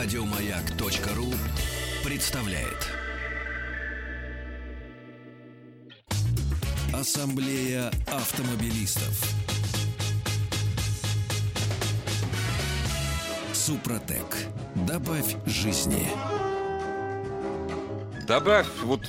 Радиомаяк.ру представляет. Ассамблея автомобилистов. Супротек. Добавь жизни. Добавь, вот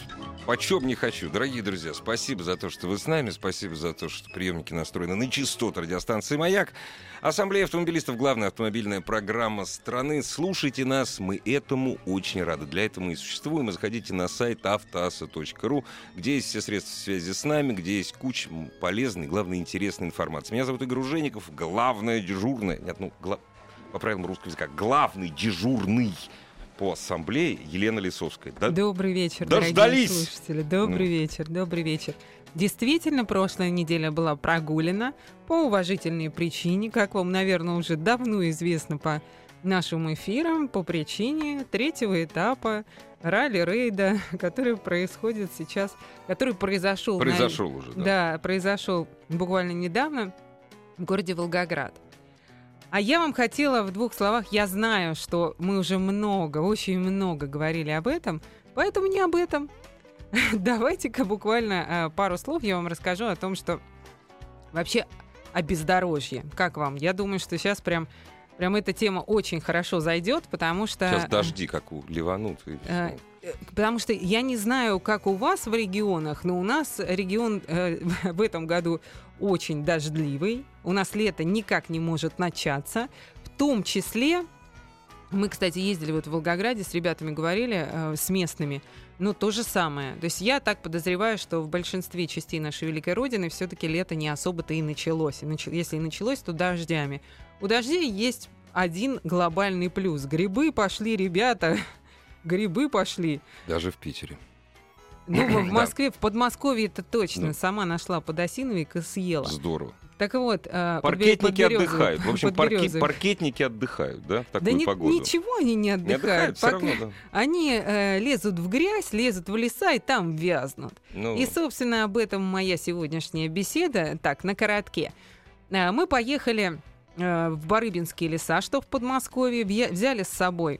почем не хочу. Дорогие друзья, спасибо за то, что вы с нами. Спасибо за то, что приемники настроены на частоту радиостанции «Маяк». Ассамблея автомобилистов — главная автомобильная программа страны. Слушайте нас, мы этому очень рады. Для этого мы и существуем. И заходите на сайт автоаса.ру, где есть все средства связи с нами, где есть куча полезной, главное, интересной информации. Меня зовут Игорь Ужеников, главное дежурное... Нет, ну, гла... по правилам русского языка, главный дежурный по ассамблее Елена Лисовская. Да? Добрый вечер, Дождались. дорогие слушатели. Добрый ну. вечер, добрый вечер. Действительно, прошлая неделя была прогулена по уважительной причине, как вам, наверное, уже давно известно по нашим эфирам, по причине третьего этапа ралли-рейда, который происходит сейчас, который произошел... Произошел на, уже, да. Да, произошел буквально недавно в городе Волгоград. А я вам хотела в двух словах, я знаю, что мы уже много, очень много говорили об этом, поэтому не об этом. Давайте-ка буквально э, пару слов я вам расскажу о том, что вообще о бездорожье. Как вам? Я думаю, что сейчас прям Прям эта тема очень хорошо зайдет, потому что... Сейчас дожди, как у ливанут. Э, э, потому что я не знаю, как у вас в регионах, но у нас регион э, в этом году очень дождливый. У нас лето никак не может начаться. В том числе мы, кстати, ездили вот в Волгограде, с ребятами говорили, э, с местными. Ну, то же самое. То есть я так подозреваю, что в большинстве частей нашей великой родины все-таки лето не особо-то и началось. И нач... Если и началось, то дождями. У дождей есть один глобальный плюс. Грибы пошли, ребята. Грибы пошли. Даже в Питере. Ну, в Москве, в Подмосковье это точно. Сама нашла подосиновик и съела. Здорово. Так вот, э, паркетники отдыхают. В общем, парке, паркетники отдыхают, да, в такую да не, погоду. ничего они не отдыхают. Не отдыхают Пока... равно, да. Они э, лезут в грязь, лезут в леса и там вязнут. Ну... И, собственно, об этом моя сегодняшняя беседа. Так, на коротке. Э, мы поехали Э, в Барыбинские леса, что в Подмосковье, взяли с собой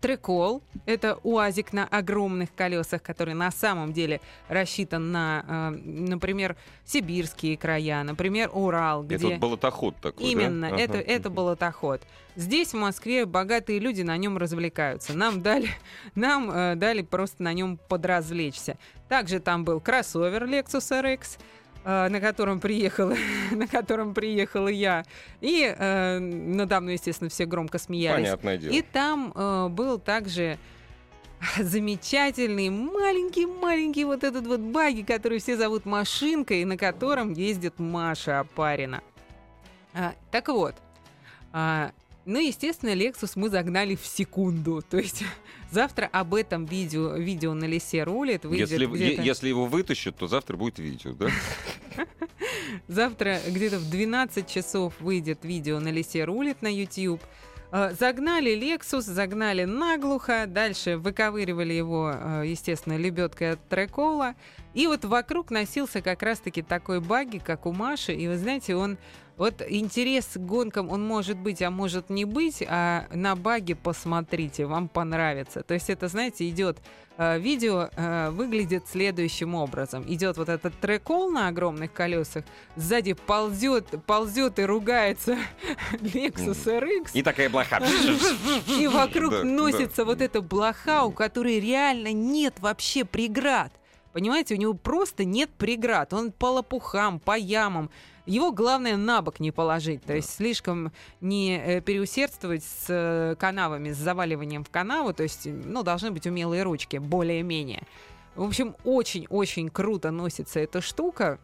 Трекол, это УАЗик на огромных колесах, который на самом деле рассчитан на, э, например, сибирские края, например, Урал. Где... Это вот болотоход такой, Именно, да? это, ага. это болотоход. Здесь, в Москве, богатые люди на нем развлекаются. Нам дали, нам э, дали просто на нем подразвлечься. Также там был кроссовер Lexus RX, Э, на котором приехала, на котором приехала я. И э, надо мной, естественно, все громко смеялись. Понятное дело. И там э, был также замечательный маленький-маленький вот этот вот баги, который все зовут машинкой, на котором ездит Маша Апарина. А, так вот, а, ну, естественно, Lexus мы загнали в секунду. То есть завтра об этом видео, видео на лесе рулит. Если, если его вытащат, то завтра будет видео, да? Завтра где-то в 12 часов выйдет видео на лесе рулит на YouTube. А, загнали Lexus, загнали наглухо, дальше выковыривали его, а, естественно, лебедкой от трекола. И вот вокруг носился как раз-таки такой баги, как у Маши. И вы знаете, он вот интерес к гонкам, он может быть, а может не быть, а на баге посмотрите, вам понравится. То есть это, знаете, идет э, видео, э, выглядит следующим образом. Идет вот этот трекол на огромных колесах, сзади ползет, ползет и ругается Lexus RX. И такая блоха. И вокруг носится вот эта блоха, у которой реально нет вообще преград. Понимаете, у него просто нет преград. Он по лопухам, по ямам. Его главное на бок не положить, то есть слишком не э, переусердствовать с э, канавами, с заваливанием в канаву, то есть, ну, должны быть умелые ручки, более-менее. В общем, очень-очень круто носится эта штука.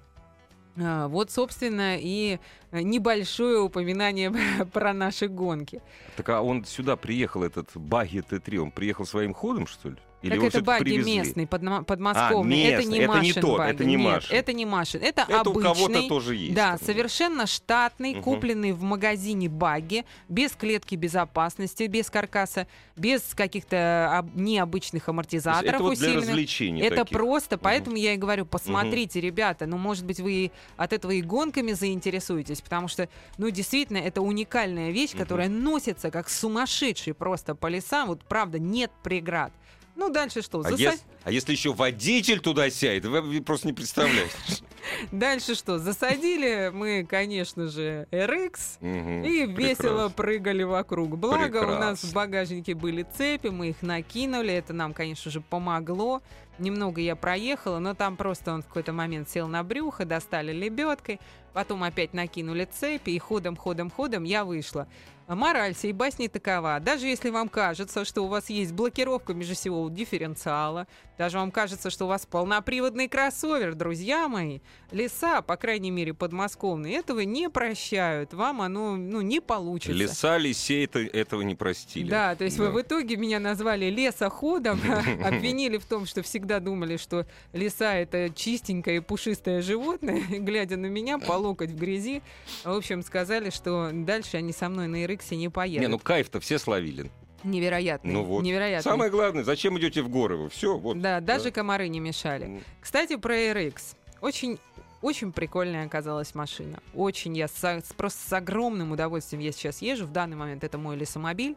А, вот, собственно, и небольшое упоминание про наши гонки. Так а он сюда приехал, этот Баги Т3, он приехал своим ходом, что ли? Или так это баги привезли? местный, подмосковный. А, это не местный, это не Машин тот, баги. это не Нет, Машин. это не Машин. Это, Это у кого-то обычный. тоже есть. Да, совершенно штатный, Мгм. купленный в магазине баги, без клетки безопасности, без каркаса, без каких-то об- необычных То амортизаторов это вот для усиленных. развлечений Это таких. просто, поэтому я и говорю, посмотрите, ребята, ну, может быть, вы от этого и гонками заинтересуетесь, потому что, ну, действительно, это уникальная вещь, Мгм. которая носится как сумасшедший просто по лесам, вот, правда, нет преград. Ну, дальше что? А, Заса- ес- а если еще водитель туда сядет, вы просто не представляете. Дальше что? Засадили мы, конечно же, RX. И весело прыгали вокруг. Благо, у нас в багажнике были цепи, мы их накинули. Это нам, конечно же, помогло. Немного я проехала, но там просто он в какой-то момент сел на брюхо, достали лебедкой, потом опять накинули цепи, и ходом, ходом, ходом я вышла. А Мораль сей басни такова. Даже если вам кажется, что у вас есть блокировка межосевого дифференциала, даже вам кажется, что у вас полноприводный кроссовер, друзья мои, леса, по крайней мере, подмосковные, этого не прощают. Вам оно ну, не получится. Леса, лисей это, этого не простили. Да, то есть Да. вы в итоге меня назвали лесоходом, обвинили в том, что всегда думали, что лиса это чистенькое и пушистое животное, глядя на меня по локоть в грязи. В общем, сказали, что дальше они со мной на Ирыксе не поедут. Не, ну кайф-то все словили. Невероятно. Ну вот. Невероятно. Самое главное, зачем идете в горы? Вы все, вот. Да, даже комары не мешали. Кстати, про RX. Очень очень прикольная оказалась машина. Очень я с- просто с огромным удовольствием я сейчас езжу. В данный момент это мой лесомобиль.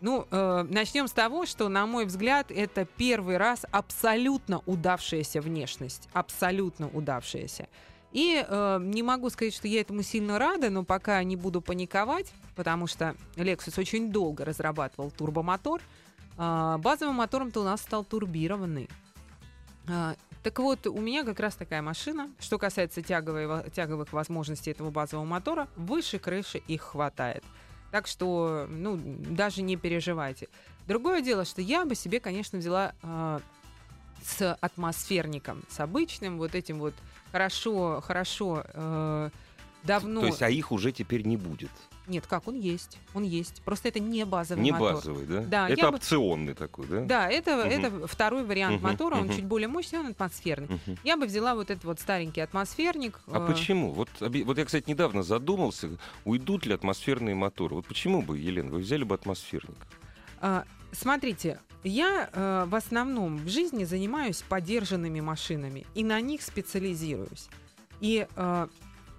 Ну, э, начнем с того, что, на мой взгляд, это первый раз абсолютно удавшаяся внешность. Абсолютно удавшаяся. И э, не могу сказать, что я этому сильно рада, но пока не буду паниковать, потому что Lexus очень долго разрабатывал турбомотор. А, базовым мотором-то у нас стал турбированный. А, так вот, у меня как раз такая машина. Что касается тяговой, во- тяговых возможностей этого базового мотора, выше крыши их хватает. Так что, ну, даже не переживайте. Другое дело, что я бы себе, конечно, взяла а, с атмосферником, с обычным вот этим вот хорошо, хорошо, э, давно... То есть, а их уже теперь не будет. Нет, как, он есть, он есть. Просто это не базовый Не мотор. базовый, да? Да, Это я бы- опционный такой, да? Да, это, Мгм. это второй вариант Мгм, мотора, он чуть более мощный, он атмосферный. Мгм. Я бы взяла вот этот вот старенький атмосферник. А э, почему? Вот, вот я, кстати, недавно задумался, уйдут ли атмосферные моторы. Вот почему бы, Елена, вы взяли бы атмосферник? а, Смотрите, я э, в основном в жизни занимаюсь подержанными машинами и на них специализируюсь. И э,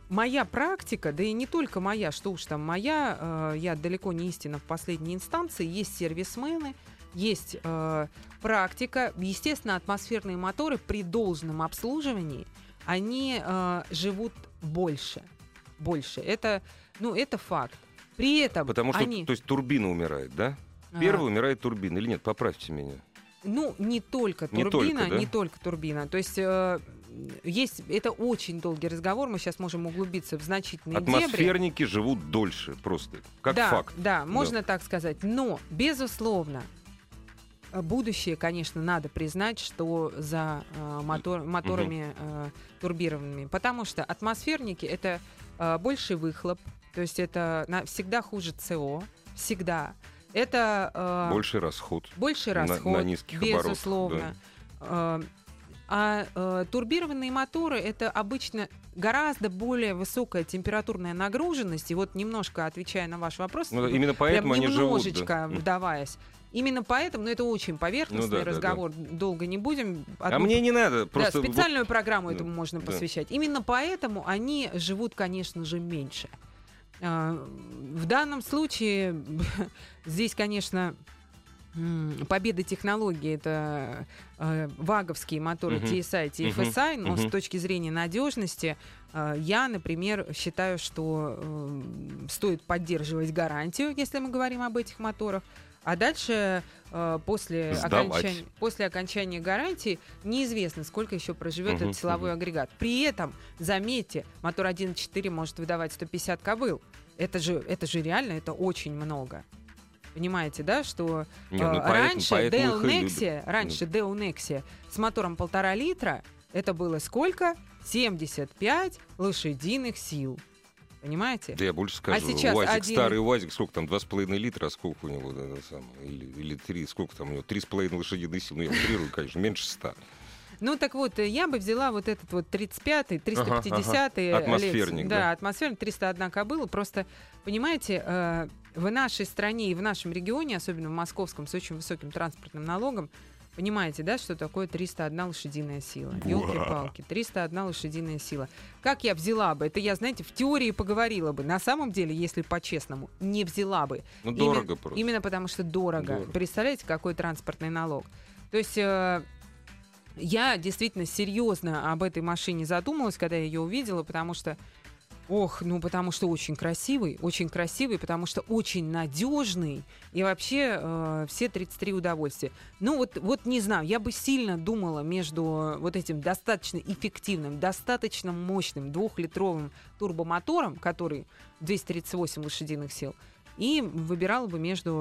моя практика, да и не только моя, что уж там моя, э, я далеко не истина в последней инстанции, есть сервисмены, есть э, практика. Естественно, атмосферные моторы при должном обслуживании, они э, живут больше. Больше. Это, ну, это факт. При этом Потому что, они... то есть, турбина умирает, да? А, Первый умирает турбина. Или нет, поправьте меня. Ну, не только Не турбина, только, да? не только турбина. То есть э, есть, это очень долгий разговор, мы сейчас можем углубиться в значительные дебри. Атмосферники живут дольше, просто. Как да, факт. Да, можно так сказать. Но, безусловно, будущее, конечно, надо признать, что за э, мотор- моторами э, турбированными. Потому что атмосферники — это э, больший выхлоп, то есть это на- всегда хуже СО, всегда. Это э, Больший расход. больше на- расход, на низких оборотах, безусловно. Э, А э, турбированные моторы это обычно гораздо более высокая температурная нагруженность. И вот немножко отвечая на ваш вопрос, Ну, именно поэтому прям они живут. немножечко да. вдаваясь. Именно поэтому, но это очень поверхностный Ну да, да, да. разговор, долго не будем. А Одну- мне не надо. да, Просто вот- специальную программу да, этому можно да. посвящать. Именно поэтому они живут, конечно же, меньше. А, В данном случае здесь, конечно, победа технологии это э, ваговские моторы Мгм. TSI. TFSI, но с Мгм. точки зрения надежности э, я, например, считаю, что э, стоит поддерживать гарантию, если мы говорим об этих моторах. А дальше, э, после, Сдавать. окончания, после окончания гарантии, неизвестно, сколько еще проживет Мгм, этот силовой агрегат. При этом, заметьте, мотор 1.4 может выдавать 150 кобыл. Это же, это же реально, это очень много. Понимаете, да, что Не, ну, э, поэтому- раньше поэтому. Nexia, раньше Deo Nexia с мотором полтора литра, это было сколько? 75 лошадиных сил. Понимаете? Да я больше скажу. А сейчас УАЗик, один- старый УАЗик, сколько там, 2,5 литра, а сколько у него, да, да, самое, или, или 3, сколько там у него, 3,5 лошадиных сил, ну я утрирую, конечно, меньше 100. Ну так вот, э, я бы взяла вот этот вот 35-й, 350-й. ага. э, Атмосферник, Lexus. да. Да, атмосферник, 301 кобыла. Просто, понимаете, э, в нашей стране и в нашем регионе, особенно в московском, с очень высоким транспортным налогом, понимаете, да, что такое 301 лошадиная сила? Елки-палки, 301 лошадиная сила. Как я взяла бы? Это я, знаете, в теории поговорила бы. На самом деле, если по-честному, не взяла бы. Ну, Именно- дорого просто. Именно потому что дорого. Дорого. Представляете, какой транспортный налог? То есть э, я действительно серьезно об этой машине задумалась, когда я ее увидела, потому что Ох, ну потому что очень красивый, очень красивый, потому что очень надежный и вообще э, все 33 удовольствия. Ну вот, вот не знаю, я бы сильно думала между вот этим достаточно эффективным, достаточно мощным двухлитровым турбомотором, который 238 лошадиных сил, и выбирала бы между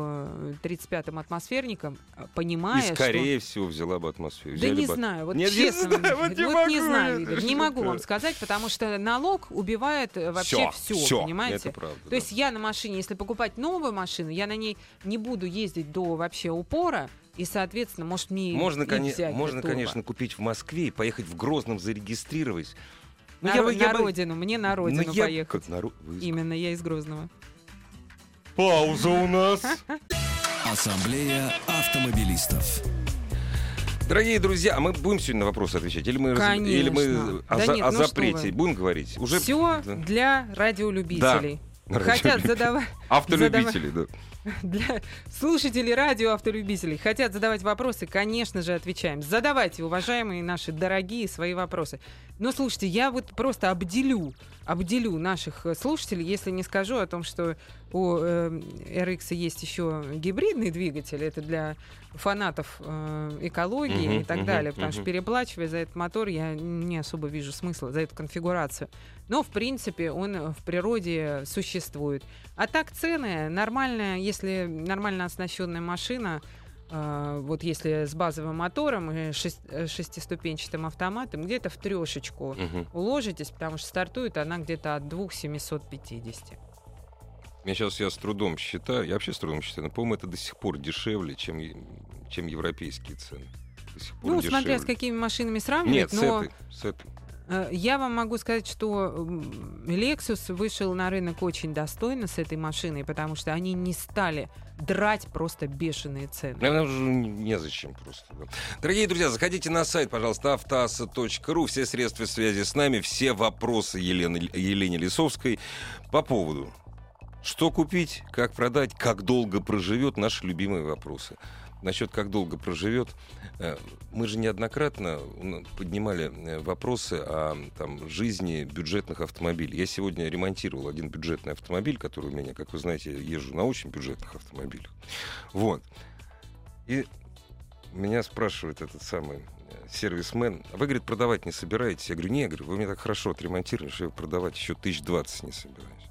35-м атмосферником, э, понимая, И скорее всего взяла бы атмосферу. что... Да не бы- знаю, вот Нет, не честно, знаю, вот не вот могу не я. знаю, Игорь, не Что могу вам сказать, потому что налог убивает э, вообще все, всё, понимаете? Это правда. То да. есть я на машине, если покупать новую машину, я на ней не буду ездить до вообще упора, и, соответственно, может мне Можно, и коне- взять можно турбо. конечно, купить в Москве и поехать в Грозном зарегистрировать. Ну, на, я ро- я на бы- родину, мне на Ну, родину я- поехать. как на вы- Именно, я из Грозного. Пауза у нас. Ассамблея автомобилистов. Дорогие друзья, а мы будем сегодня на вопросы отвечать? Или мы, Конечно. или мы о, Да за- нет, о ну запрете будем говорить? Уже Все да. для радиолюбителей. На Хотят задавать Автолюбители, да. для слушателей радио автолюбителей хотят задавать вопросы, конечно же, отвечаем. Задавайте, уважаемые наши дорогие, свои вопросы. Но слушайте, я вот просто обделю, обделю наших слушателей, если не скажу о том, что у э, RX есть еще гибридный двигатель. Это для фанатов э, экологии Мгм, и так мгм, далее. Потому что мгм. переплачивая за этот мотор, я не особо вижу смысла за эту конфигурацию. Но, в принципе, он в природе существует. А так цены нормальная, если нормально оснащенная машина, э, вот если с базовым мотором и э, шестиступенчатым автоматом, где-то в трешечку Мгм. уложитесь, потому что стартует она где-то от 2750. Я сейчас я с трудом считаю, я вообще с трудом считаю, но, по-моему, это до сих пор дешевле, чем, чем европейские цены. До сих пор Ну, смотря с дешевле. какими машинами Нет, сравнивать, с но этой, с этой. Э, я вам могу сказать, что Lexus вышел на рынок очень достойно с этой машиной, потому что они не стали драть просто бешеные цены. Наверное, уже незачем просто. Дорогие друзья, заходите на сайт, пожалуйста, автоаса.ру. Все средства связи с нами, все вопросы Елены, Елене Лисовской по поводу что купить, как продать, как долго проживет, наши любимые вопросы. Насчет как долго проживет, э, мы же неоднократно поднимали э, вопросы о там, жизни бюджетных автомобилей. Я сегодня ремонтировал один бюджетный автомобиль, который у меня, как вы знаете, я езжу на очень бюджетных автомобилях. Вот. И меня спрашивает этот самый э, сервисмен, а вы, говорит, продавать не собираетесь? Я говорю, не, я говорю, вы мне так хорошо отремонтировали, что я продавать еще тысяч двадцать не собираюсь.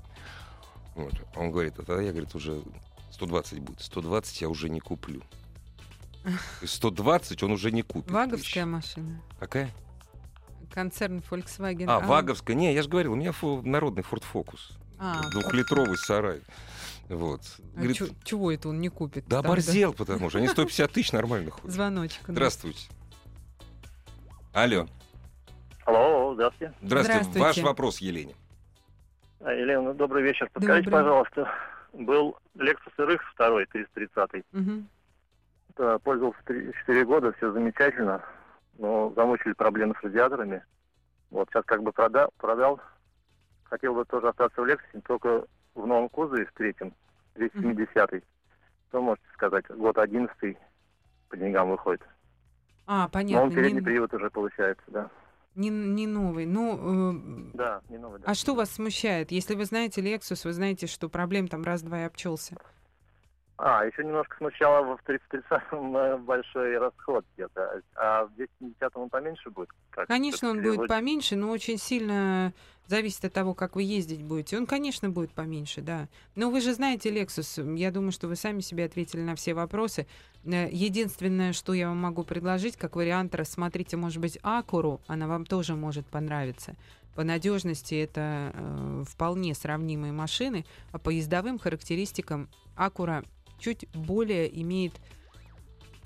Вот. Он говорит, а тогда я, говорит, уже 120 будет. 120 я уже не куплю. То есть 120 он уже не купит. Ваговская тысяч. машина. Какая? Концерн Volkswagen. А, Ваговская. Не, я же говорил, у меня фу- народный Ford Focus. А, Двухлитровый сарай. Вот. а Говорит, чё- чего это он не купит? да оборзел, потому что они 150 тысяч нормально ходят. Звоночек. Здравствуйте. Алло. Алло, здравствуйте. Здравствуйте. Здравствуйте. Ваш вопрос, Елене. А, Елена, добрый вечер. Подскажите, Добрый. пожалуйста, был Lexus RX 2, 330 Мгм. Да, Пользовался 4 года, все замечательно, но замучили проблемы с радиаторами. Вот сейчас как бы прода- продал. Хотел бы тоже остаться в Lexus, только в новом кузове, в третьем, 270 Что можете сказать? Год 11 по деньгам выходит. А, Но понятно. он передний Не, привод уже получается, да. не- не новый. Ну, э, Да, не новый, да. а что вас смущает? Если вы знаете Lexus, вы знаете, что проблем там раз-два и обчелся. А, еще немножко смущало в 30-30 э, большой расход где-то. А в 210 он поменьше будет? Как Конечно, он будет вы- поменьше, но очень сильно зависит от того, как вы ездить будете. Он, конечно, будет поменьше, да. Но вы же знаете Lexus. Я думаю, что вы сами себе ответили на все вопросы. Э, Единственное, что я вам могу предложить, как вариант, рассмотрите, может быть, Акуру. Она вам тоже может понравиться. По надежности это э, вполне сравнимые машины, а по ездовым характеристикам Акура чуть более имеет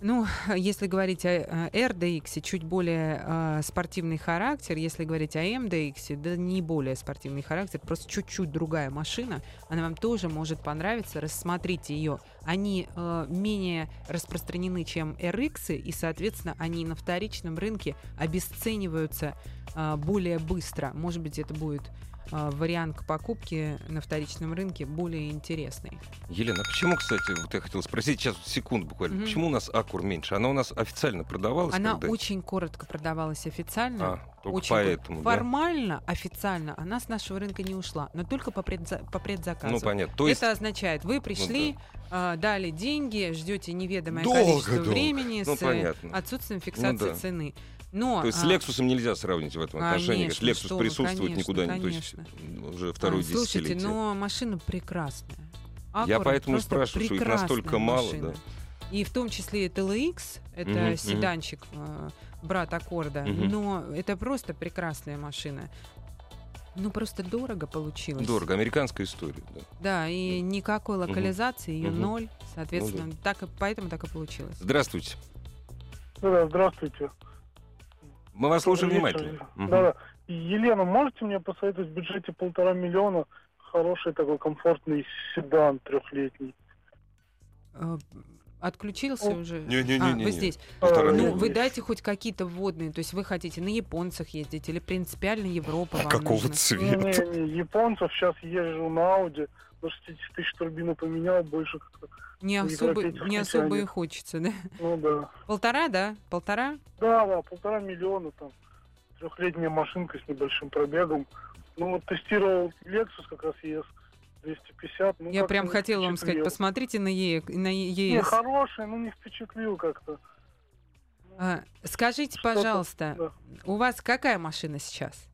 ну, если говорить о RDX, чуть более э, спортивный характер, если говорить о MDX, да не более спортивный характер, просто чуть-чуть другая машина, она вам тоже может понравиться, рассмотрите ее. Они э, менее распространены, чем RX, и, соответственно, они на вторичном рынке обесцениваются э, более быстро. Может быть, это будет а, вариант к покупке на вторичном рынке более интересный. Елена, почему, кстати, вот я хотел спросить, сейчас секунд буквально, угу. почему у нас Акур меньше? Она у нас официально продавалась? Она когда? очень коротко продавалась официально. А, только очень поэтому, Формально, да? официально она с нашего рынка не ушла, но только по, предза... по предзаказу. Ну, понятно. То есть... Это означает, вы пришли, ну, да. э, дали деньги, ждете неведомое долго, количество долго. времени ну, с понятно. отсутствием фиксации ну, да. цены. Но, То есть а... с Лексусом нельзя сравнить в этом отношении. Конечно, Лексус что присутствует конечно, никуда не. То есть уже вторую а, Слушайте, но машина прекрасная. Аккура Я поэтому спрашиваю, что их настолько мало. Да. И в том числе это LX, это Мгм, седанчик, э, брат Аккорда, Мгм. но это просто прекрасная машина. Ну, просто дорого получилось. Дорого, американская история. Да. Да, и никакой локализации, ее Мгм. ноль, соответственно, Ну так и, поэтому так и получилось. Здравствуйте. Да, здравствуйте. Мы вас слушаем внимательно. Да, да. Елена, можете мне посоветовать в бюджете полтора миллиона хороший такой комфортный седан трехлетний? Э, Отключился О, уже? Не-не-не-не-не. А, вы здесь. Полтора А, Ну, вы дайте хоть какие-то вводные, то есть вы хотите на японцах ездить или принципиально Европа вам Какого нужна? цвета? Не, не, японцев сейчас езжу на Ауди, до 60 тысяч турбину поменял, больше как-то. Не Не особо, не не особо и хочется, да? Ну да. Полтора, да? Полтора? Да, да, полтора миллиона там. Трехлетняя машинка с небольшим пробегом. Ну вот тестировал Lexus как раз ES 250. Ну, Я прям не хотела вам сказать, посмотрите на, е, на Не, ЕС. хороший, но не впечатлил как-то. А, скажите, Что-то, пожалуйста, да. у вас какая машина сейчас?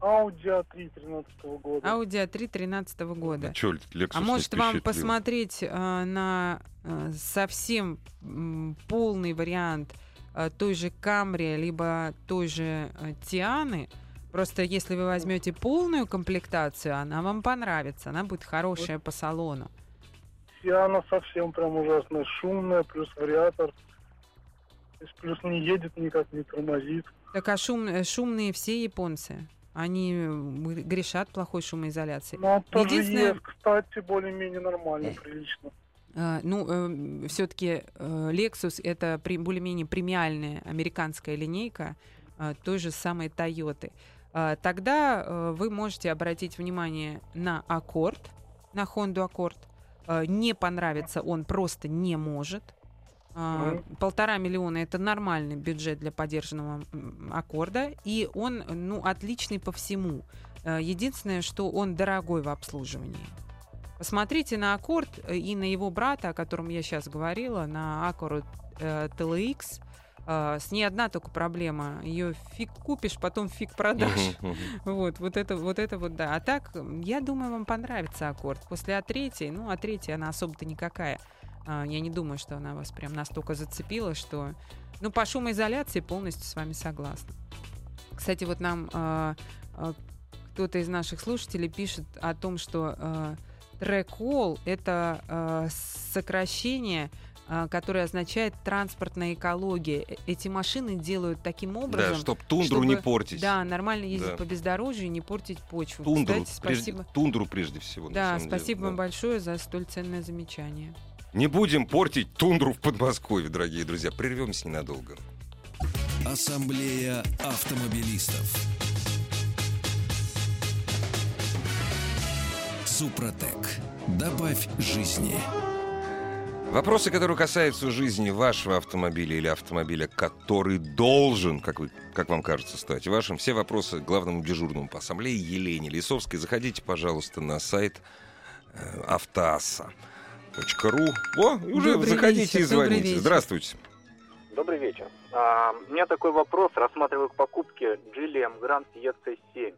Audi A3 13 года. Audi A3 13 года. Чё, Lexus А не может вам впечатлил? посмотреть э, на э, совсем м, полный вариант э, той же Камри, либо той же э, Тианы? Просто если вы возьмете полную комплектацию, она вам понравится, она будет хорошая по салону. Сиана совсем прям ужасная, шумная, плюс вариатор. Плюс не едет никак, не тормозит. Так а шум- э, шумные все японцы? Они грешат плохой шумоизоляцией. Но тоже Единственное- есть, кстати, более-менее нормально, прилично. А, ну, все-таки Lexus это более-менее премиальная американская линейка а, той же самой Toyota. А, Тогда э, вы можете обратить внимание на Accord, на Honda Accord. А, Не понравится он просто не может. А, Полтора миллиона это нормальный бюджет для поддержанного аккорда, и он ну отличный по всему. Э, Единственное, что он дорогой в обслуживании. Посмотрите на аккорд э, и на его брата, о котором я сейчас говорила, на Accord э, TLX. Э, С ней одна только проблема. Ее фиг купишь, потом фиг продашь. Мгм, мгм. Вот, вот это, вот это вот, да. А так, я думаю, вам понравится аккорд. После А3, ну, А3 она особо-то никакая. А, Я не думаю, что она вас прям настолько зацепила, что... Ну, по шумоизоляции полностью с вами согласна. Кстати, вот нам а, а, кто-то из наших слушателей пишет о том, что а, трек-холл — это а, сокращение которое означает транспортная экология. Э- Эти машины делают таким образом, Да, чтоб тундру не чтобы- портить. да, нормально ездить Да. по бездорожью и не портить почву. Тундру, Кстати, прежде, спасибо. тундру прежде всего. Да, самом деле, спасибо да. вам большое за столь ценное замечание. Не будем портить тундру в Подмосковье, дорогие друзья. Прервемся ненадолго. Ассамблея автомобилистов. Супротек. Добавь жизни. Вопросы, которые касаются жизни вашего автомобиля или автомобиля, который должен, как, вы, как вам кажется, стать вашим, все вопросы главному дежурному по ассамблее Елене Лисовской. Заходите, пожалуйста, на сайт э, автоасса.ру. О, и уже Добрый заходите вечер, и добрый звоните. вечер. Здравствуйте. Добрый вечер. А, у меня такой вопрос. Рассматриваю к покупке Geely Grand EC7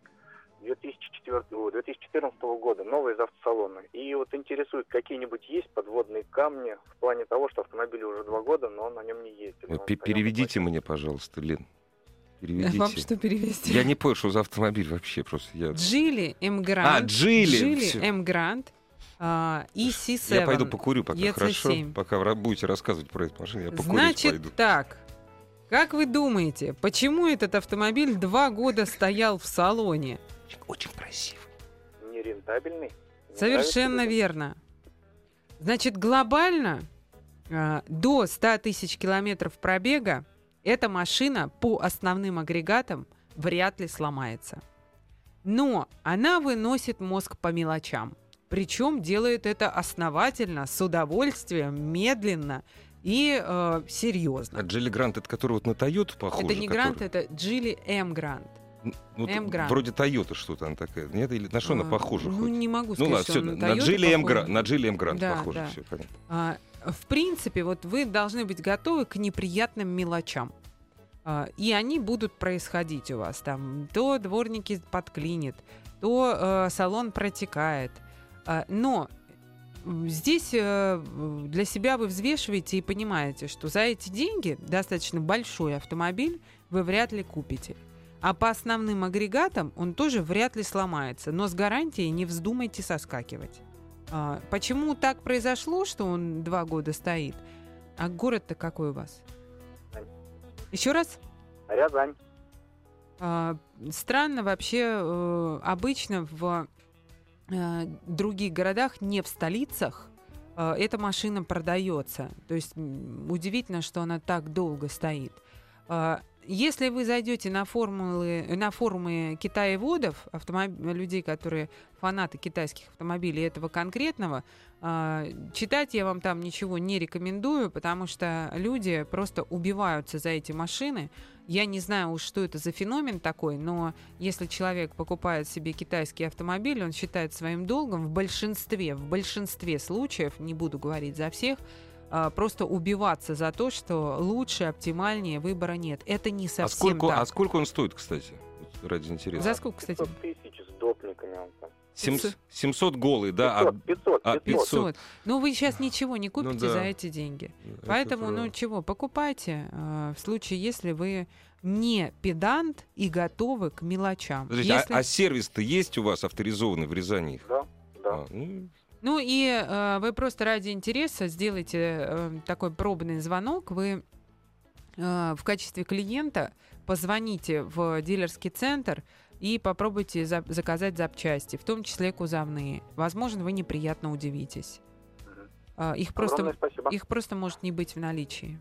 2004, о, 2014 года, новый из автосалона. И вот интересует, какие-нибудь есть подводные камни в плане того, что автомобилю уже два года, но на нем не ездит. Вот на переведите мне, пожалуйста, Лен. Переведите. Вам что перевести? Я не понял, что за автомобиль вообще просто. Я... Джили М А, Грант. Джили. Джили Всё. М Грант. А, И C7. Я пойду покурю пока, EC7. хорошо? Пока вы будете рассказывать про эту машину, я покурить Значит пойду. так. Как вы думаете, почему этот автомобиль два года стоял в салоне? Очень красиво. Нерентабельный? Не Совершенно верно. Значит, глобально а, до 100 тысяч километров пробега эта машина по основным агрегатам вряд ли сломается. Но она выносит мозг по мелочам. Причем делает это основательно, с удовольствием, медленно и э, серьезно. А Джелли Грант, это который вот на Тойоту похож? это не Грант, это Джили М Грант. М Грант. Вроде Тойота что-то она такая. Нет, или на что она А, похожа Ну, хоть? не могу Ну сказать, ладно, что все, на Toyota Джили М. Грант, на Джили М Грант Да, похоже, да. все понятно. А, в принципе, вот вы должны быть готовы к неприятным мелочам. А, и они будут происходить у вас. Там то дворники подклинит, то э, салон протекает. А, но здесь э, для себя вы взвешиваете и понимаете, что за эти деньги достаточно большой автомобиль вы вряд ли купите. А по основным агрегатам он тоже вряд ли сломается. Но с гарантией не вздумайте соскакивать. А, почему так произошло, что он два года стоит? А город-то какой у вас? Еще раз? Рязань. А, странно вообще, э, обычно в других городах, не в столицах, э, эта машина продается. То есть удивительно, что она так долго стоит. Если вы зайдете на формулы, на форумы китаеводов, автомоб- людей, которые фанаты китайских автомобилей этого конкретного, а, читать я вам там ничего не рекомендую, потому что люди просто убиваются за эти машины. Я не знаю уж, что это за феномен такой, но если человек покупает себе китайский автомобиль, он считает своим долгом в большинстве, в большинстве случаев, не буду говорить за всех, а, просто убиваться за то, что лучше, оптимальнее выбора нет. Это не совсем А сколько, так. а сколько он стоит, кстати? Ради интереса. За сколько, кстати? 500 тысяч с допниками он там. Сем- Пятьсот. 700 голый, да? а- 500, 500, а, 500. 500. 500. Ну, вы сейчас ничего не купите да. за эти деньги. это Поэтому, ну правда. чего, покупайте э, в случае, если вы не педант и готовы к мелочам. Подождите, а- Если- а, сервис-то есть у вас авторизованный в Рязани? Да, да. А, ну, Ну и э, вы просто ради интереса сделайте э, такой пробный звонок. Вы э, в качестве клиента позвоните в дилерский центр и попробуйте за- заказать запчасти, в том числе кузовные. Возможно, вы неприятно удивитесь. Э, их Огромное просто спасибо. их просто может не быть в наличии.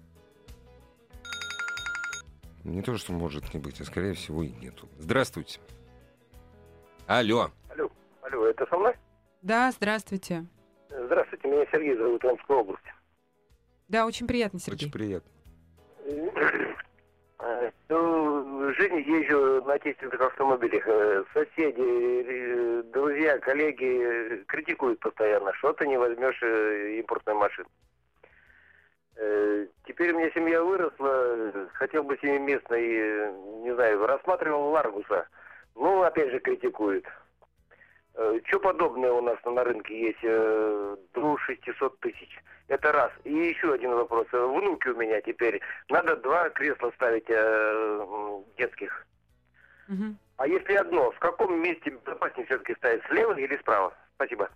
не то, что может не быть, а скорее всего и нету. Здравствуйте. Алло. Алло, алло, это со мной? Да, здравствуйте. Здравствуйте, меня Сергей зовут, Омской области. Да, очень приятно, Сергей. Очень приятно. Э, Всю жизнь езжу на отечественных автомобилях. Э, Соседи, э, друзья, коллеги э, критикуют постоянно, что ты не возьмешь э, импортную машину. Э, Теперь у меня семья выросла, э, хотел бы семиместный, э, не знаю, рассматривал Ларгуса. Ну, опять же, критикуют. Что подобное у нас на рынке есть? э, До 600 тысяч. Это раз. И еще один вопрос. Э, Внуки у меня теперь. Надо два кресла ставить э, детских. Мгм. А если одно, в каком месте безопаснее все-таки ставить? Слева или справа? Спасибо.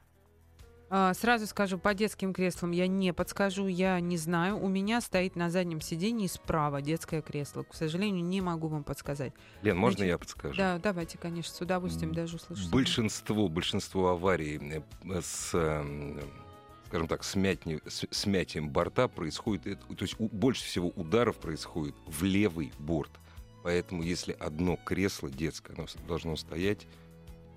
А, Сразу скажу, по детским креслам я не подскажу, я не знаю. У меня стоит на заднем сидении справа детское кресло. К сожалению, не могу вам подсказать. Лен, можно Значит, я подскажу? Да, давайте, конечно, с удовольствием даже услышу. Большинство, большинство аварий э, с, э, скажем так, смятни- смятием борта происходит, то есть больше всего ударов происходит в левый борт. Поэтому если одно кресло детское, оно должно стоять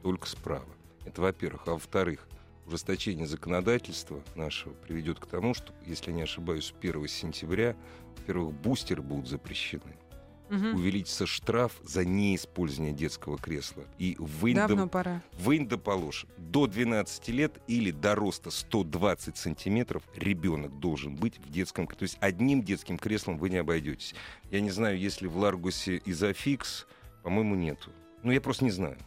только справа. Это во-первых. А во-вторых, ужесточение законодательства нашего приведет к тому, что, если не ошибаюсь, с 1 сентября, во-первых, бустеры будут запрещены. Мгм. Увеличится штраф за неиспользование детского кресла. И. Вынь да положь. До 12 лет или до роста 120 сантиметров ребенок должен быть в детском... То есть одним детским креслом вы не обойдетесь. Я не знаю, есть ли в Ларгусе изофикс. По-моему, нету. Ну, я просто не знаю.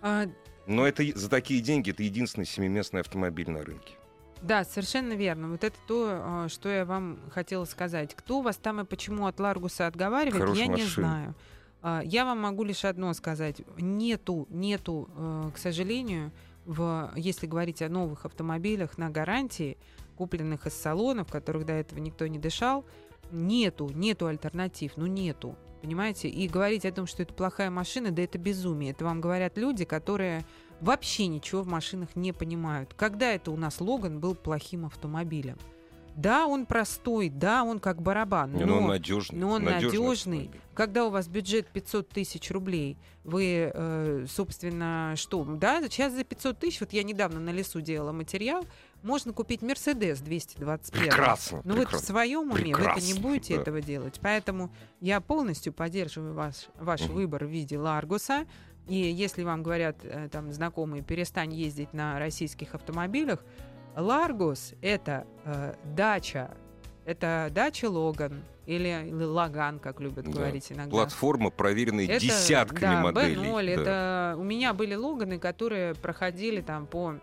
А, Но это за такие деньги это единственный семиместный автомобиль на рынке. да, совершенно верно. Вот это то, а, что я вам хотела сказать. Кто вас там и почему от Ларгуса отговаривает, Хорошая я не машина. знаю. А, Я вам могу лишь одно сказать. Нету, нету, э, к сожалению, в, если говорить о новых автомобилях на гарантии, купленных из салонов, в которых до этого никто не дышал, нету, нету альтернатив, ну нету. Понимаете? И говорить о том, что это плохая машина, да это безумие. Это вам говорят люди, которые вообще ничего в машинах не понимают. Когда это у нас Логан был плохим автомобилем? Да, он простой, да, он как барабан, Не, ну, он надежный. но он надежный надежный. Когда у вас бюджет 500 тысяч рублей, вы, э, собственно, что, да, сейчас за 500 тысяч, вот я недавно на лесу делала материал, можно купить Мерседес 221. Прекрасно. Но вы в прекрасно. своем уме, вы это не Прекрасно, будете да. этого делать. Поэтому я полностью поддерживаю ваш, ваш Мгм. выбор в виде Ларгуса. И если вам говорят э, там знакомые, перестань ездить на российских автомобилях, Ларгус это э, дача, это дача Логан или, или Лаган, как любят Да. говорить иногда. Платформа, проверенная Это, десятками да, моделей. B0, Да. это у меня были Логаны, которые проходили там по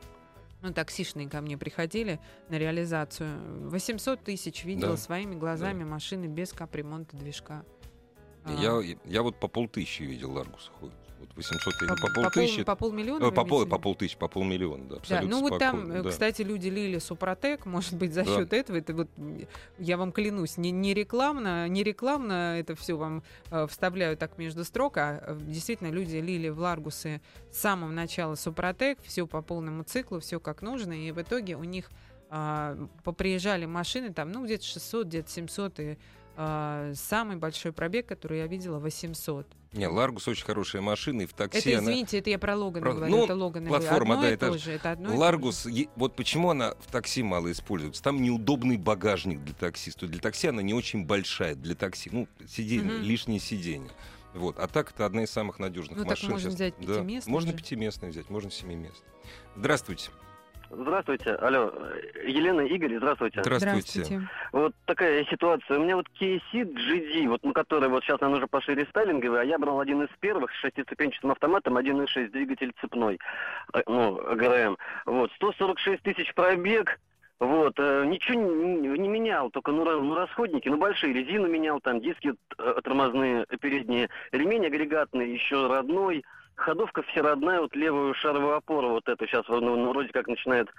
ну, таксишные ко мне приходили на реализацию. 800 тысяч видела Да, своими глазами машины без капремонта движка. А, Я, я вот по полтысячи видел Ларгус ходит. Вот 800 по, по, по полтысячи. пол- по полмиллиона? Э, по, пол, по полтысячи, по полмиллиона, да, Да, абсолютно ну вот там, да. кстати, люди лили Супротек, может быть, за Да. счет этого, это вот, я вам клянусь, не, не рекламно, не рекламно это все вам э, вставляю так между строк, а э, действительно люди лили в Ларгусы с самого начала Супротек, все по полному циклу, все как нужно, и в итоге у них а, поприезжали машины там, ну, где-то 600, где-то 700, и а, самый большой пробег, который я видела, 800. Не, Ларгус очень хорошая машина, и в такси это, она... извините, это я про Логана Про- говорю, ну, это Логан. платформа, одно да, и это же, это одно и. Ларгус, е- вот почему она в такси мало используется? Там неудобный багажник для таксиста. Для такси она не очень большая, для такси, ну, сиденье, Мгм. лишнее сиденье. Вот. А так это одна из самых надежных Ну, так машин. можно сейчас. взять Да. пятиместный Можно же. пятиместный взять, можно семиместный. Здравствуйте. Здравствуйте, алло, Елена, Игорь, здравствуйте. Здравствуйте. Вот такая ситуация. У меня вот Ceed GD, вот, ну, который вот сейчас, наверное, уже пошли рестайлинговые, а я брал один из первых с шестиступенчатым автоматом, 1.6, двигатель цепной, э, ну, ГРМ. Вот, 146 тысяч пробег, вот, э, ничего не, не менял, только ну, ну, расходники, ну большие, резину менял, там диски э, тормозные передние, ремень агрегатный, еще родной, ходовка вся родная, вот левую шаровую опору, вот эту сейчас ну, ну, вроде как начинает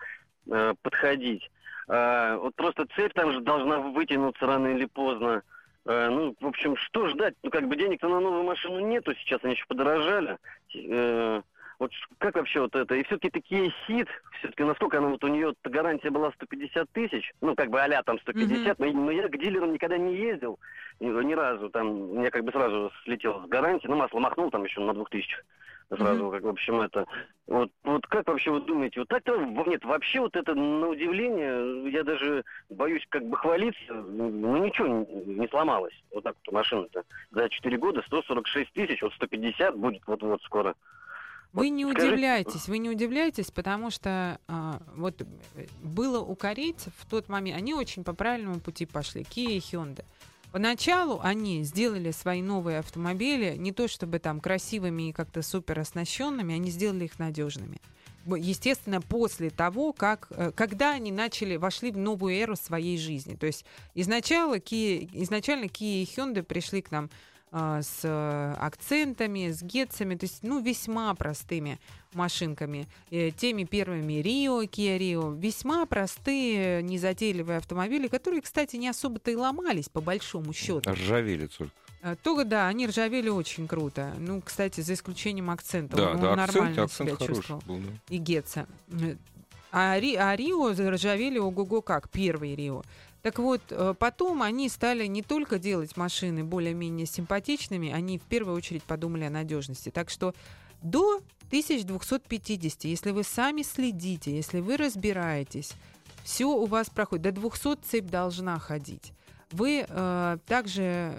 э, подходить. А, вот просто цепь там же должна вытянуться рано или поздно. Э, ну, в общем, что ждать? Ну, как бы денег-то на новую машину нету, сейчас они еще подорожали. Э, вот как вообще вот это? И все-таки такие сид, все-таки насколько она вот у нее гарантия была 150 тысяч, ну, как бы а там 150, но, но я к дилерам никогда не ездил ни, ни разу. Там у меня как бы сразу слетел с гарантии, ну, масло махнул там еще на 2000 сразу, как, в общем, это... Вот, вот как вообще вы думаете, вот так-то, нет, вообще вот это, на удивление, я даже боюсь как бы хвалиться, ну ничего не, не сломалось, вот так вот машина-то. За 4 года 146 тысяч, вот 150 будет вот-вот скоро. Вы Вот не скажите- удивляйтесь, вы не удивляйтесь, потому что а, вот э, было у корейцев в тот момент, они очень по правильному пути пошли, Kia и Hyundai. Поначалу они сделали свои новые автомобили не то чтобы там красивыми и как-то супер оснащенными, они сделали их надежными. Естественно, после того, как, э, когда они начали, вошли в новую эру своей жизни. То есть изначально Kia, изначально Kia и Hyundai пришли к нам а, с э, акцентами, с гетцами, то есть, ну, весьма простыми машинками. Э, Теми первыми Рио, Kia Rio, весьма простые, незатейливые автомобили, которые, кстати, не особо-то и ломались, по большому счету. Ржавели только. А, Только, да, они ржавели очень круто. Ну, кстати, за исключением акцента. Да, он, да, акцент, нормально акцент себя хороший чувствовал. был. да. И Гетца. Э, А, Ри, а Рио заржавели ого-го как, первый Рио. Так вот, э, потом они стали не только делать машины более-менее симпатичными, они в первую очередь подумали о надежности. Так что до 1250, если вы сами следите, если вы разбираетесь, все у вас проходит. До 200 цепь должна ходить. Вы э, также,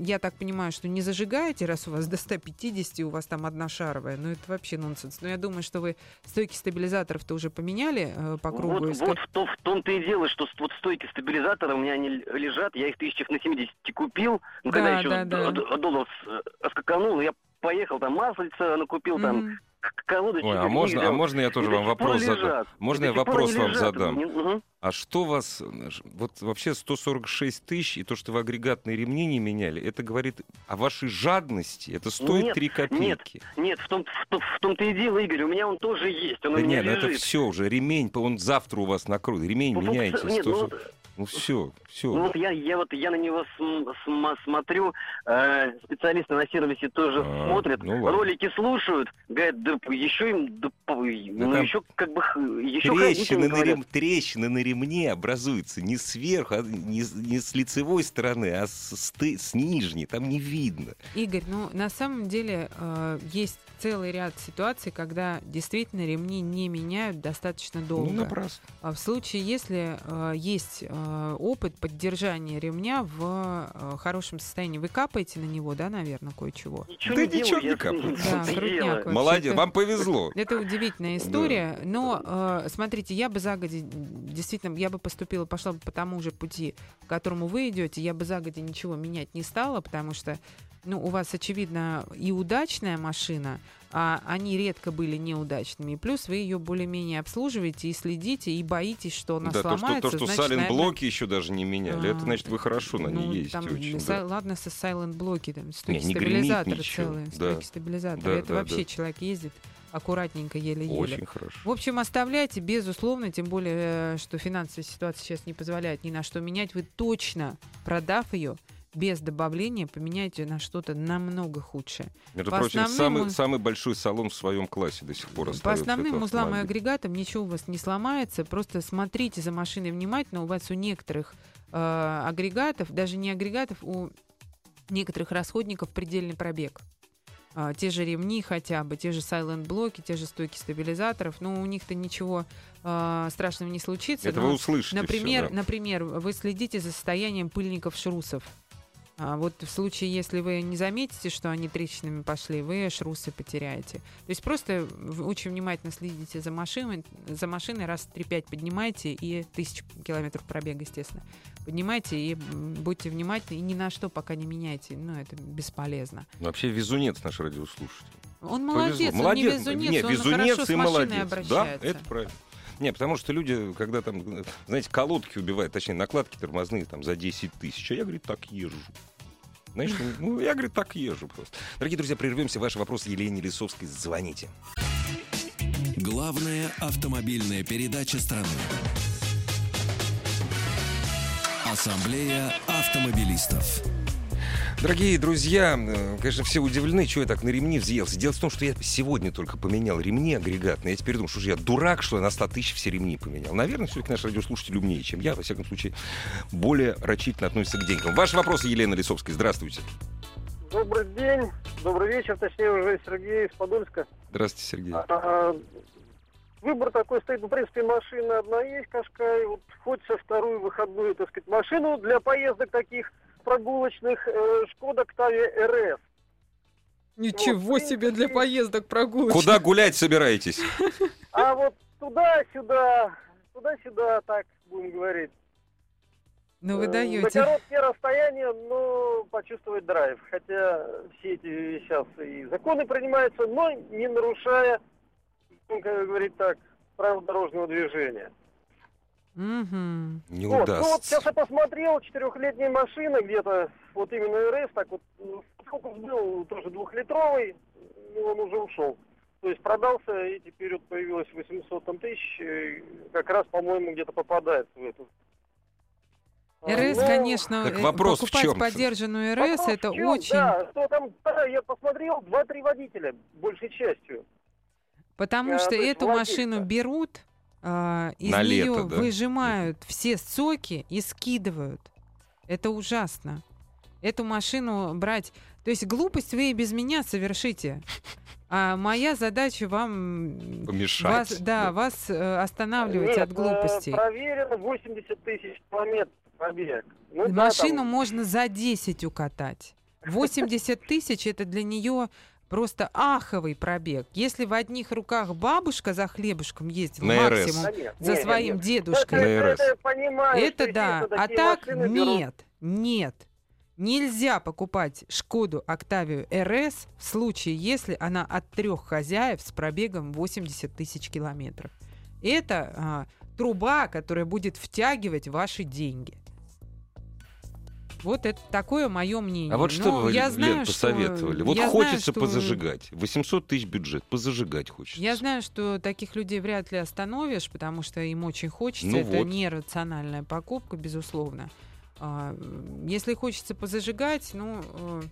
я так понимаю, что не зажигаете, раз у вас до 150, у вас там одна шаровая. Ну, это вообще нонсенс. Но я думаю, что вы стойки стабилизаторов-то уже поменяли э, по кругу. Вот, и вот в, то- в том-то и дело, что вот стойки стабилизатора у меня они лежат, я их тысячах на 70 купил, ну, когда Да, еще да, доллар э, скаканул, я поехал, там маслица накупил, там Мгм. к- колодочек. Ой, а можно, а можно я тоже вам вопрос задам? Можно я вопрос вам лежат. задам? А что вас... Вот вообще 146 тысяч и то, что вы агрегатные ремни не меняли, это говорит о вашей жадности. Это стоит Нет, 3 копейки. Нет, в том, в, том- в том-то и дело, Игорь, у меня он тоже есть, он Да у меня нет, ну это лежит. все уже. Ремень, он завтра у вас накроет. Ремень Ну, меняете. функци- нет, ну, 100 вот- Ну все, все. Ну вот я, я вот я на него см- см- смотрю, э, специалисты на сервисе тоже А, смотрят, ну ладно. ролики слушают, говорят, да еще им, да, по- ну там еще как бы, еще Трещины на, рем- трещины на ремне образуются не сверху, а не, с- не с лицевой стороны, а с, с с нижней. Там не видно. Игорь, ну на самом деле э, есть целый ряд ситуаций, когда действительно ремни не меняют достаточно долго. Ну, напрасно. А в случае, если э, есть э, опыт поддержания ремня в э, хорошем состоянии, вы капаете на него, да, наверное, кое-чего? Ничего Да не ничего делаю, не с- Да, крутняк. Молодец, вам повезло. Это удивительная история, но э, смотрите, я бы загоди, действительно, я бы поступила, пошла бы по тому же пути, к которому вы идете, я бы загоди ничего менять не стала, потому что, ну, у вас, очевидно, и удачная машина, а они редко были неудачными, плюс вы ее более-менее обслуживаете и следите, и боитесь, что она да, то, что, сломается. то, что значит, наверное, сален-блоки еще даже не меняли, это а, значит, вы хорошо на ней ну, ездите там, очень. са- да. Ладно, со silent блоки, там стойки не гремит стабилизаторы ничего, целые, да. стойки. Да, Это да, вообще да. человек ездит аккуратненько, еле-еле. Очень хорошо. В общем, оставляйте, безусловно, тем более, э, что финансовая ситуация сейчас не позволяет ни на что менять. Вы точно, продав ее, без добавления, поменяете на что-то намного худшее. Между по прочим, основным самый, мы- самый большой салон в своем классе до сих пор По основным узлам и агрегатам ничего у вас не сломается. Просто смотрите за машиной внимательно. У вас у некоторых э, агрегатов, даже не агрегатов, у некоторых расходников предельный пробег. А, те же ремни хотя бы, те же silent блоки, те же стойки стабилизаторов. Ну, у них-то ничего а, страшного не случится. Это но- вы услышите Например, всё, да. например, вы следите за состоянием пыльников шрусов. А вот в случае, если вы не заметите, что они трещинами пошли, вы шрусы потеряете. То есть просто очень внимательно следите за машиной, за машиной раз 3-5 поднимайте и тысячу километров пробега, естественно. Поднимайте и будьте внимательны, и ни на что пока не меняйте. Ну, это бесполезно. Ну, Вообще везунец наш радиослушатель. Он Повезло. молодец, он не везунец, Нет, он везунец хорошо с и машиной молодец. Да, обращается. это правильно. Не, потому что люди, когда там, знаете, колодки убивают, точнее, накладки тормозные там за 10 тысяч, а я, говорит, так езжу. Знаешь, ну, я, говорит, так езжу просто. Дорогие друзья, прервемся. Ваши вопросы Елене Лисовской. Звоните. Главная автомобильная передача страны. Ассамблея автомобилистов. Дорогие друзья, конечно, все удивлены, что я так на ремни взъелся. Дело в том, что я сегодня только поменял ремни агрегатные. Я теперь думаю, что же я дурак, что я на 100 тысяч все ремни поменял. Наверное, все-таки наш радиослушатель умнее, чем я. Во всяком случае, более рачительно относится к деньгам. Ваши вопросы, Елена Лисовская. Здравствуйте. Добрый день, добрый вечер, точнее уже Сергей из Подольска. Здравствуйте, Сергей. А, Выбор такой стоит, ну, в принципе, машина одна есть, Кашкай, вот хочется вторую выходную, так сказать, машину для поездок таких прогулочных э, Шкода Октавия РС. Ничего Вот, себе для поездок прогулочных. Куда гулять собираетесь? А вот туда-сюда, туда-сюда, так будем говорить. Ну вы Э, На даете. короткие расстояния, но почувствовать драйв. Хотя все эти сейчас и законы принимаются, но не нарушая, как говорит так, правил дорожного движения. Не Вот, ну вот удастся. сейчас я посмотрел, четырехлетняя машина где-то, вот именно РС, так вот, ну, сколько был, тоже двухлитровый, ну, он уже ушел. То есть продался, и теперь вот появилось 800 там тысяч, как раз, по-моему, где-то попадает в эту. А, РС, но- конечно, Так э, вопрос в покупать чём? поддержанную РС Вопрос это в очень, Да, что там, да, я посмотрел, два-три водителя, большей частью. потому э, что эту владельца. машину берут, а, из На нее лето, да? выжимают все соки и скидывают. Это ужасно. Эту машину брать, то есть глупость вы и без меня совершите. А моя задача вам Помешать. вас, да, Да. вас э, останавливать Нет, от глупостей. э, проверено 80 тысяч километров пробег. Ну, да, Машину там- можно за 10 укатать. 80 тысяч это для нее просто аховый пробег. Если в одних руках бабушка за хлебушком ездила На РС. максимум Да нет, за нет, своим нет. дедушкой, На Это, РС. понимаю, это да. А так берут. нет, нет. Нельзя покупать Шкоду Октавию РС в случае, если она от трех хозяев с пробегом 80 тысяч километров. Это а, труба, которая будет втягивать ваши деньги. Вот это такое мое мнение. А вот что бы вы, я Лен, знаю, что- посоветовали? Вот я знаю, хочется что- позажигать. 800 тысяч бюджет, позажигать хочется. Я знаю, что таких людей вряд ли остановишь, потому что им очень хочется. Ну это вот. нерациональная покупка, безусловно. А, Если хочется позажигать, ну, э,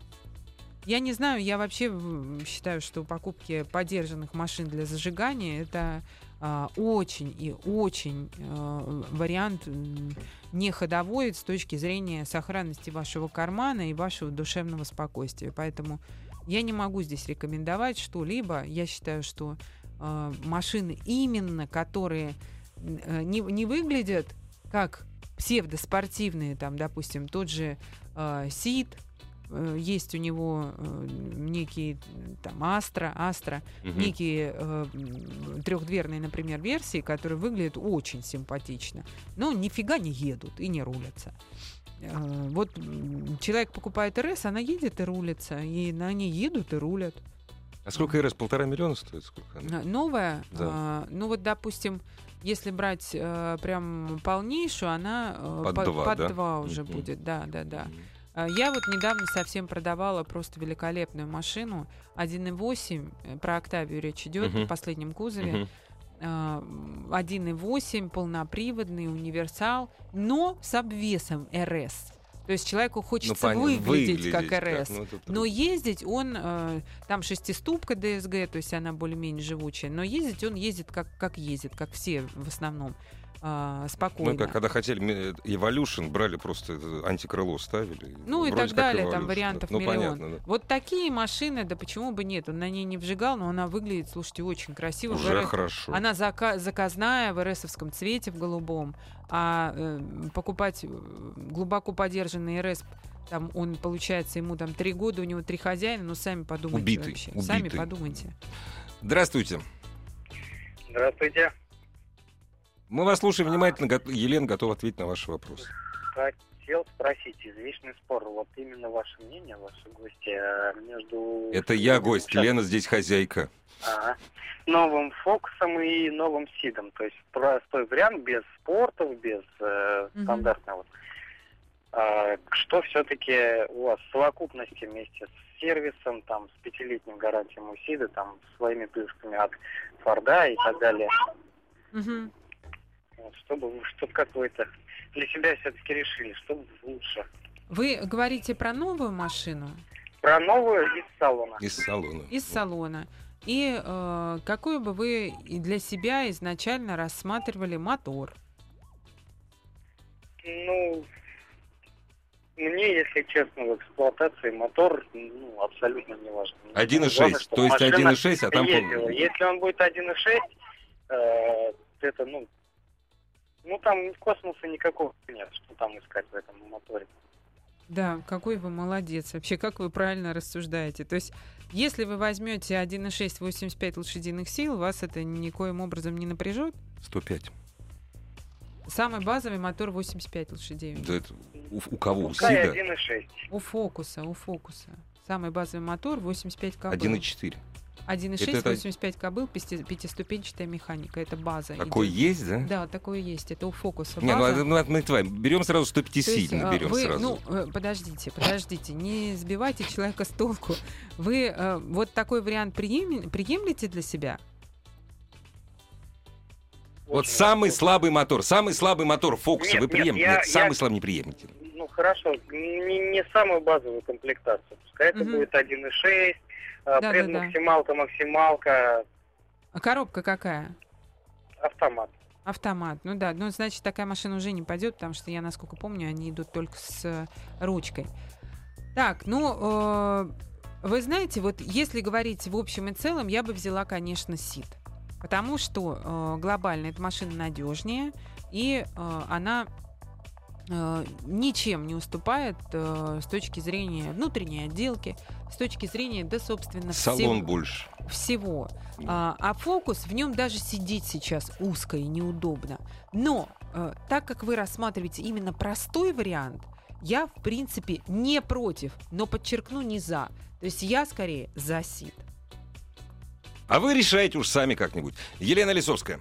я не знаю, я вообще считаю, что покупки подержанных машин для зажигания это очень и очень э, вариант не ходовой с точки зрения сохранности вашего кармана и вашего душевного спокойствия. Поэтому я не могу здесь рекомендовать что-либо. Я считаю, что э, машины именно, которые э, не, не выглядят как псевдоспортивные, там, допустим, тот же э, Сид, есть у него э, некие там Астра, Астра, Мгм. некие э, трехдверные, например, версии, которые выглядят очень симпатично, но нифига не едут и не рулятся. Э, Вот человек покупает РС, она едет и рулится, и на ней едут и рулят. А сколько РС? Полтора миллиона стоит? Сколько она? Новая, Да. а, ну вот, допустим, если брать э, прям полнейшую, она э, Под по- два, под да? два уже Мгм. будет, да, да, да. Мгм. А, Я вот недавно совсем продавала просто великолепную машину 1.8, э, про Октавию речь идет Мгм. в последнем кузове. А, 1.8, полноприводный, универсал, но с обвесом РС. То есть человеку хочется Ну, понятно, выглядеть, как выглядеть РС. ну, это Но ездить он, э, там шестиступка ДСГ, то есть она более-менее живучая, но ездить он ездит как, как ездит, как все в основном, э, спокойно. Мы как когда хотели ми- Evolution, брали просто это антикрыло ставили. Ну и так далее, там вариантов ну, миллион. понятно, да. Вот такие машины, да почему бы нет? Он на ней не вжигал, но она выглядит, слушайте, очень красиво. Уже РС хорошо. Она зака- заказная в РСовском цвете, в голубом. А э, покупать э, глубоко подержанный РС, там он, получается, ему там три года, у него три хозяина, ну сами подумайте Убитый, вообще. Сами убитый. подумайте. Здравствуйте. Здравствуйте. Мы вас слушаем внимательно. Го- Елена готова ответить на ваши вопросы. Хотел спросить, извечный спор, вот именно ваше мнение, ваши гости, э, между... Это я гость, Сейчас. Лена здесь хозяйка. Ага. новым фокусом и новым сидом. То есть простой вариант без спортов, без э, Мгм. стандартного. А, что все-таки у вас в совокупности вместе с сервисом, там, с пятилетним гарантией у СИДа, там, своими плюшками от Форда и так далее. Мгм. Вот, чтобы вы, что как вы это для себя все-таки решили, что лучше. Вы говорите про новую машину Про новую из салона. Из салона. из салона. И э, какую бы вы для себя изначально рассматривали мотор? Ну, мне, если честно, в эксплуатации мотор ну, абсолютно не важен. 1.6, Главное, чтобы то есть машина 1.6, а там... ездила. Если он будет 1.6, э, это, ну, ну, там космоса никакого нет, что там искать в этом моторе. Да, какой вы молодец. Вообще, как вы правильно рассуждаете. То есть, если вы возьмете 1.6 85 лошадиных сил, вас это никоим образом не напряжет? 105. Самый базовый мотор 85 лошадей. Да это у, у кого? У Пускай Сида? 1.6. У фокуса, у фокуса. Самый базовый мотор 85 кобыл. 1.4. 1.6, Это- 85 кобыл, пяти- пятиступенчатая механика. Это база. Такой идет. есть, да? Да, такое есть. Это у фокуса. Не, ну, база. ну, от- мы твои, берем сразу 105 То есть, сильно, а, берем вы, сразу. Ну, э, подождите, подождите, не сбивайте человека с толку. Вы э, вот такой вариант прием- приемлете для себя? вот Очень самый легко. слабый мотор, самый слабый мотор Фокуса Нет, вы нет, приемлете? я- Нет, самый я- слабый не приемлете. Ну, хорошо, не, не самую базовую комплектацию. Пускай это Мгм. будет 1.6, а, Да, пред- да, да. максималка, А коробка какая? автомат. Автомат. Ну да, ну значит такая машина уже не пойдет, потому что я, насколько помню, они идут только с э, ручкой. Так, ну э, вы знаете, вот если говорить в общем и целом, я бы взяла, конечно, Сид. Потому что э, глобально эта машина надежнее, и э, она э, ничем не уступает э, с точки зрения внутренней отделки, с точки зрения, да, собственно, Салон всего больше. всего. А, а фокус, в нем даже сидеть сейчас узко и неудобно. Но э, так как вы рассматриваете именно простой вариант, Я, в принципе, не против, но подчеркну, не за. То есть я скорее за СИД. А вы решаете уж сами как-нибудь. Елена Лисовская.